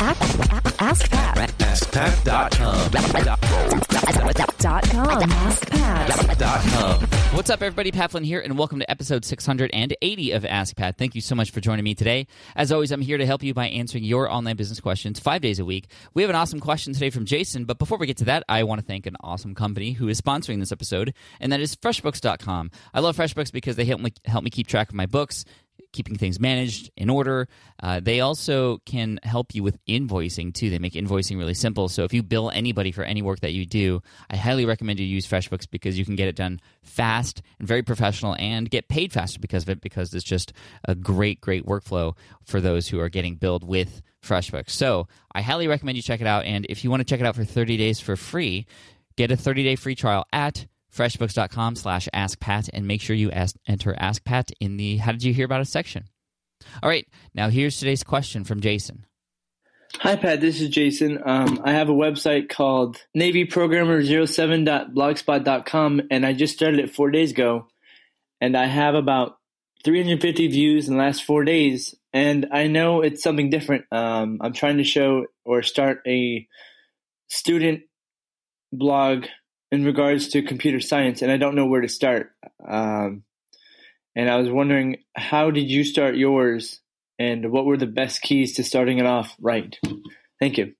Ask Pat. AskPat.com. Dot com. AskPat. What's up, everybody? Pat Flynn here, and welcome to episode 680 of Ask Pat. Thank you so much for joining me today. As always, I'm here to help you by answering your online business questions five days a week. We have an awesome question today from Jason, but before we get to that, I want to thank an awesome company who is sponsoring this episode, and that is FreshBooks.com. I love FreshBooks because they help me, help me keep track of my books keeping things managed in order. Uh, they also can help you with invoicing too. They make invoicing really simple. So if you bill anybody for any work that you do, I highly recommend you use FreshBooks because you can get it done fast and very professional and get paid faster because of it because it's just a great, great workflow for those who are getting billed with FreshBooks. So I highly recommend you check it out. And if you want to check it out for 30 days for free, get a 30 day free trial at freshbooks.com slash askpat and make sure you ask, enter askpat in the how did you hear about us section all right now here's today's question from jason Hi, Pat. This is Jason. Um, I have a website called NavyProgrammer07.blogspot.com, and I just started it four days ago. And I have about 350 views in the last four days. And I know it's something different. Um, I'm trying to show or start a student blog in regards to computer science, and I don't know where to start. Um, and I was wondering, how did you start yours, and what were the best keys to starting it off right? Thank you.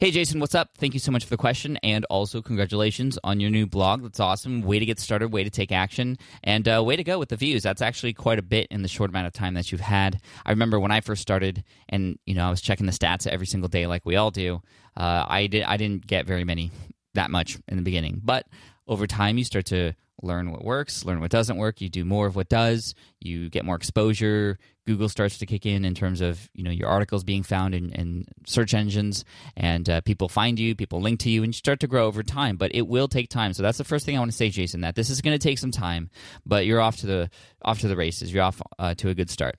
hey jason what's up thank you so much for the question and also congratulations on your new blog that's awesome way to get started way to take action and uh, way to go with the views that's actually quite a bit in the short amount of time that you've had i remember when i first started and you know i was checking the stats every single day like we all do uh, i did i didn't get very many that much in the beginning. But over time, you start to learn what works, learn what doesn't work. You do more of what does. You get more exposure. Google starts to kick in in terms of you know your articles being found in, in search engines, and uh, people find you, people link to you, and you start to grow over time. But it will take time. So that's the first thing I want to say, Jason. That this is going to take some time, but you're off to the off to the races. You're off uh, to a good start.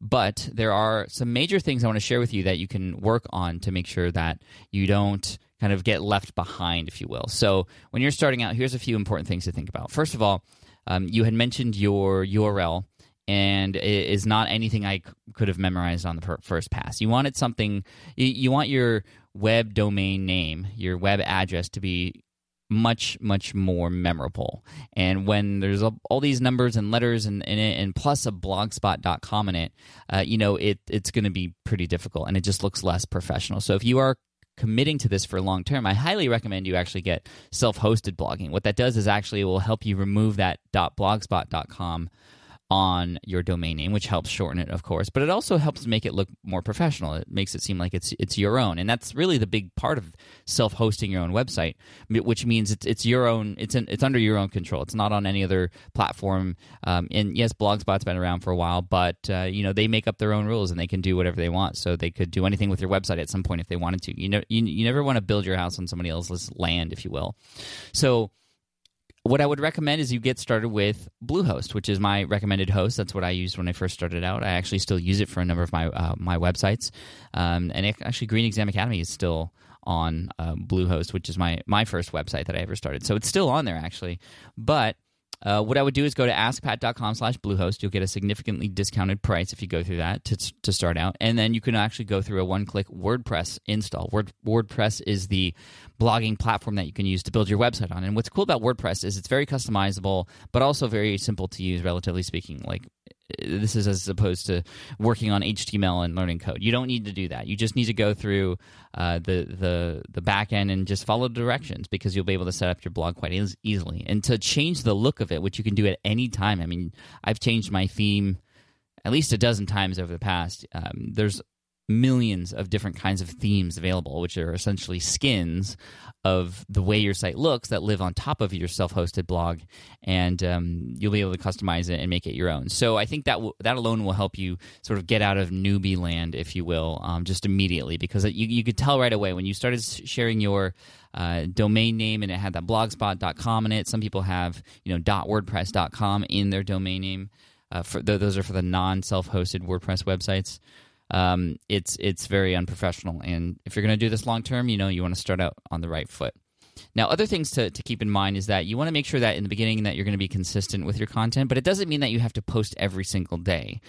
But there are some major things I want to share with you that you can work on to make sure that you don't kind of get left behind, if you will. So when you're starting out, here's a few important things to think about. First of all, um, you had mentioned your URL, and it is not anything I c- could have memorized on the per- first pass. You wanted something, you, you want your web domain name, your web address to be much much more memorable and when there's a, all these numbers and letters and, and, and plus a blogspot.com in it uh, you know it it's going to be pretty difficult and it just looks less professional so if you are committing to this for long term, I highly recommend you actually get self hosted blogging. What that does is actually will help you remove that .blogspot.com on your domain name, which helps shorten it, of course, but it also helps make it look more professional. It makes it seem like it's it's your own, and that's really the big part of self-hosting your own website, which means it's it's your own. It's in, it's under your own control. It's not on any other platform. Um, and yes, Blogspot's been around for a while, but uh, you know they make up their own rules and they can do whatever they want. So they could do anything with your website at some point if they wanted to. You know, you, you never want to build your house on somebody else's land, if you will. So what I would recommend is you get started with Bluehost, which is my recommended host. That's what I used when I first started out. I actually still use it for a number of my uh, my websites, um, and it, actually Green Exam Academy is still on uh, Bluehost, which is my my first website that I ever started. So it's still on there actually, but uh, what I would do is go to askpat.com slash bluehost. You'll get a significantly discounted price if you go through that to, to start out. And then you can actually go through a one click WordPress install. Word, WordPress is the blogging platform that you can use to build your website on. And what's cool about WordPress is it's very customizable, but also very simple to use, relatively speaking. Like this is as opposed to working on HTML and learning code. You don't need to do that. You just need to go through uh, the the the back end and just follow directions because you'll be able to set up your blog quite e- easily. And to change the look of it, which you can do at any time. I mean, I've changed my theme at least a dozen times over the past. Um, there's millions of different kinds of themes available, which are essentially skins of the way your site looks that live on top of your self-hosted blog, and um, you'll be able to customize it and make it your own. So I think that w- that alone will help you sort of get out of newbie land, if you will, um, just immediately because you you could tell right away when you started sharing your uh, domain name and it had that blogspot.com in it. Some people have you know .wordpress.com in their domain name. Uh, for those are for the non self-hosted WordPress websites um, it's it's very unprofessional. And if you're going to do this long term, you know you want to start out on the right foot. Now, other things to, to keep in mind is that you want to make sure that in the beginning that you're going to be consistent with your content, but it doesn't mean that you have to post every single day.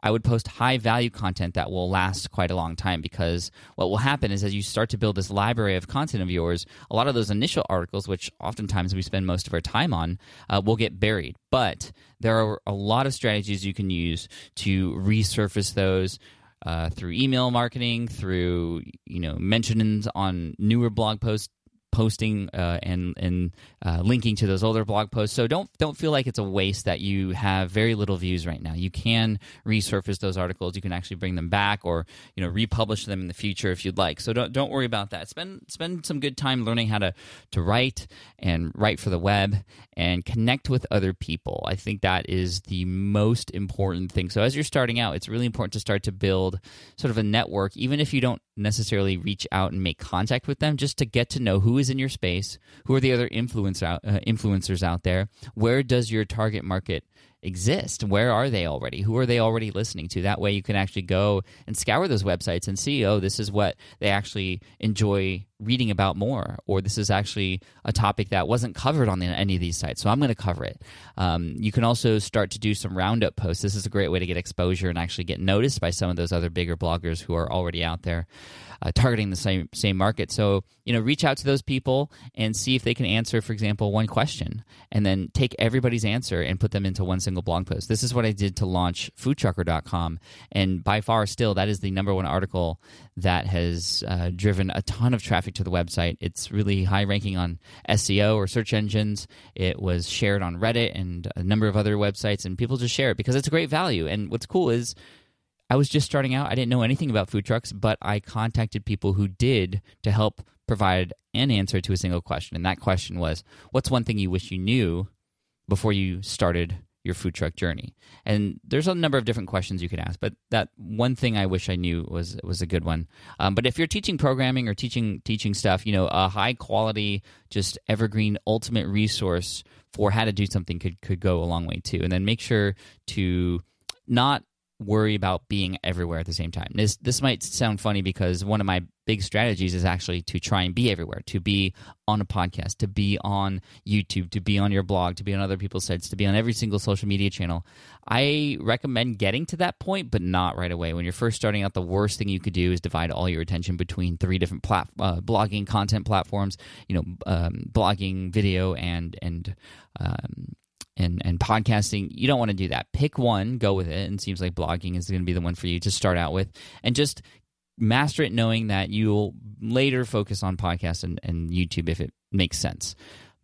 I would post high value content that will last quite a long time because what will happen is as you start to build this library of content of yours, a lot of those initial articles, which oftentimes we spend most of our time on, uh, will get buried. But there are a lot of strategies you can use to resurface those. Uh, through email marketing, through you know mentions on newer blog posts, posting uh, and and uh, linking to those older blog posts. So don't don't feel like it's a waste that you have very little views right now. You can resurface those articles. You can actually bring them back or you know republish them in the future if you'd like. So don't don't worry about that. Spend spend some good time learning how to to write and write for the web and connect with other people. I think that is the most important thing. So as you're starting out, it's really important to start to build sort of a network, even if you don't necessarily reach out and make contact with them, just to get to know who is in your space, who are the other influence out, uh, influencers out there, where does your target market exist? Where are they already? Who are they already listening to? That way you can actually go and scour those websites and see, oh, this is what they actually enjoy reading about more, or this is actually a topic that wasn't covered on any of these sites, so I'm going to cover it. Um, you can also start to do some roundup posts. This is a great way to get exposure and actually get noticed by some of those other bigger bloggers who are already out there uh, targeting the same same market. So you know, reach out to those people and see if they can answer, for example, one question, and then take everybody's answer and put them into one single blog post. This is what I did to launch FoodTrucker.com, and by far, still, that is the number one article that has uh, driven a ton of traffic to the website. It's really high ranking on SEO or search engines. It was shared on Reddit and a number of other websites, and people just share it because it's a great value. And what's cool is I was just starting out. I didn't know anything about food trucks, but I contacted people who did to help provide an answer to a single question. And that question was, What's one thing you wish you knew before you started your food truck journey? And there's a number of different questions you could ask, but that one thing I wish I knew was was a good one. Um, but if you're teaching programming or teaching teaching stuff, you know, a high quality, just evergreen, ultimate resource for how to do something could could go a long way too. And then make sure to not worry about being everywhere at the same time. This this might sound funny because one of my big strategies is actually to try and be everywhere, to be on a podcast, to be on YouTube, to be on your blog, to be on other people's sites, to be on every single social media channel. I recommend getting to that point, but not right away. When you're first starting out, the worst thing you could do is divide all your attention between three different plat- uh, blogging content platforms. You know, um, blogging, video, and and um, and and podcasting you don't want to do that. Pick one go with it. And seems like blogging is going to be the one for you to start out with. And just master it knowing that you'll later focus on podcasts and, and youtube if it makes sense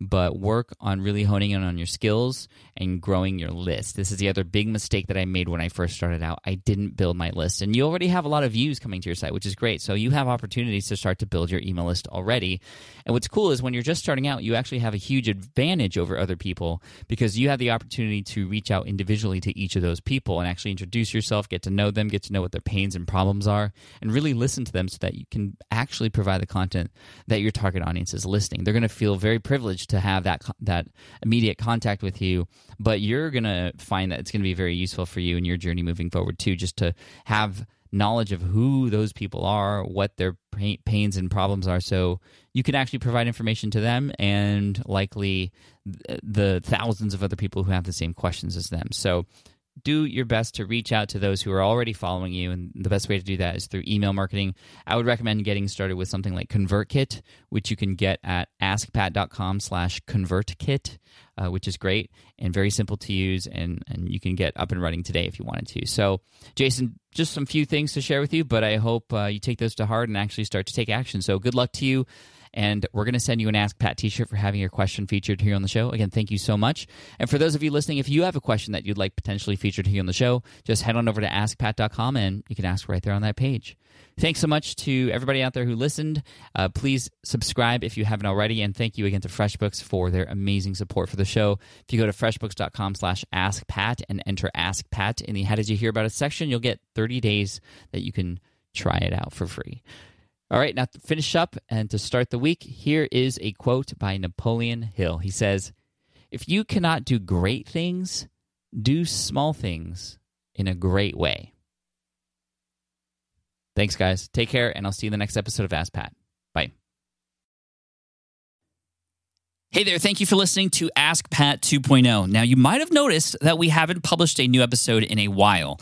but work on really honing in on your skills and growing your list. This is the other big mistake that I made when I first started out. I didn't build my list. And you already have a lot of views coming to your site, which is great. So you have opportunities to start to build your email list already. And what's cool is when you're just starting out, you actually have a huge advantage over other people because you have the opportunity to reach out individually to each of those people and actually introduce yourself, get to know them, get to know what their pains and problems are, and really listen to them so that you can actually provide the content that your target audience is listening. They're going to feel very privileged to have that that immediate contact with you, but you're going to find that it's going to be very useful for you in your journey moving forward too just to have knowledge of who those people are, what their pains and problems are so you can actually provide information to them and likely the thousands of other people who have the same questions as them. So do your best to reach out to those who are already following you. And the best way to do that is through email marketing. I would recommend getting started with something like ConvertKit, which you can get at askpat.com slash ConvertKit, uh, which is great and very simple to use. And, and you can get up and running today if you wanted to. So, Jason, just some few things to share with you, but I hope uh, you take those to heart and actually start to take action. So, good luck to you and we're going to send you an Ask Pat t shirt for having your question featured here on the show. Again, thank you so much. And for those of you listening, if you have a question that you'd like potentially featured here on the show, just head on over to askpat.com and you can ask right there on that page. Thanks so much to everybody out there who listened. Uh, please subscribe if you haven't already, and thank you again to FreshBooks for their amazing support for the show. If you go to freshbooks.com slash askpat and enter Ask Pat in the How Did You Hear About It section, you'll get 30 days that you can try it out for free. All right, now to finish up and to start the week, here is a quote by Napoleon Hill. He says, If you cannot do great things, do small things in a great way. Thanks, guys. Take care, and I'll see you in the next episode of Ask Pat. Bye. Hey there, thank you for listening to Ask Pat 2.0. Now, you might have noticed that we haven't published a new episode in a while.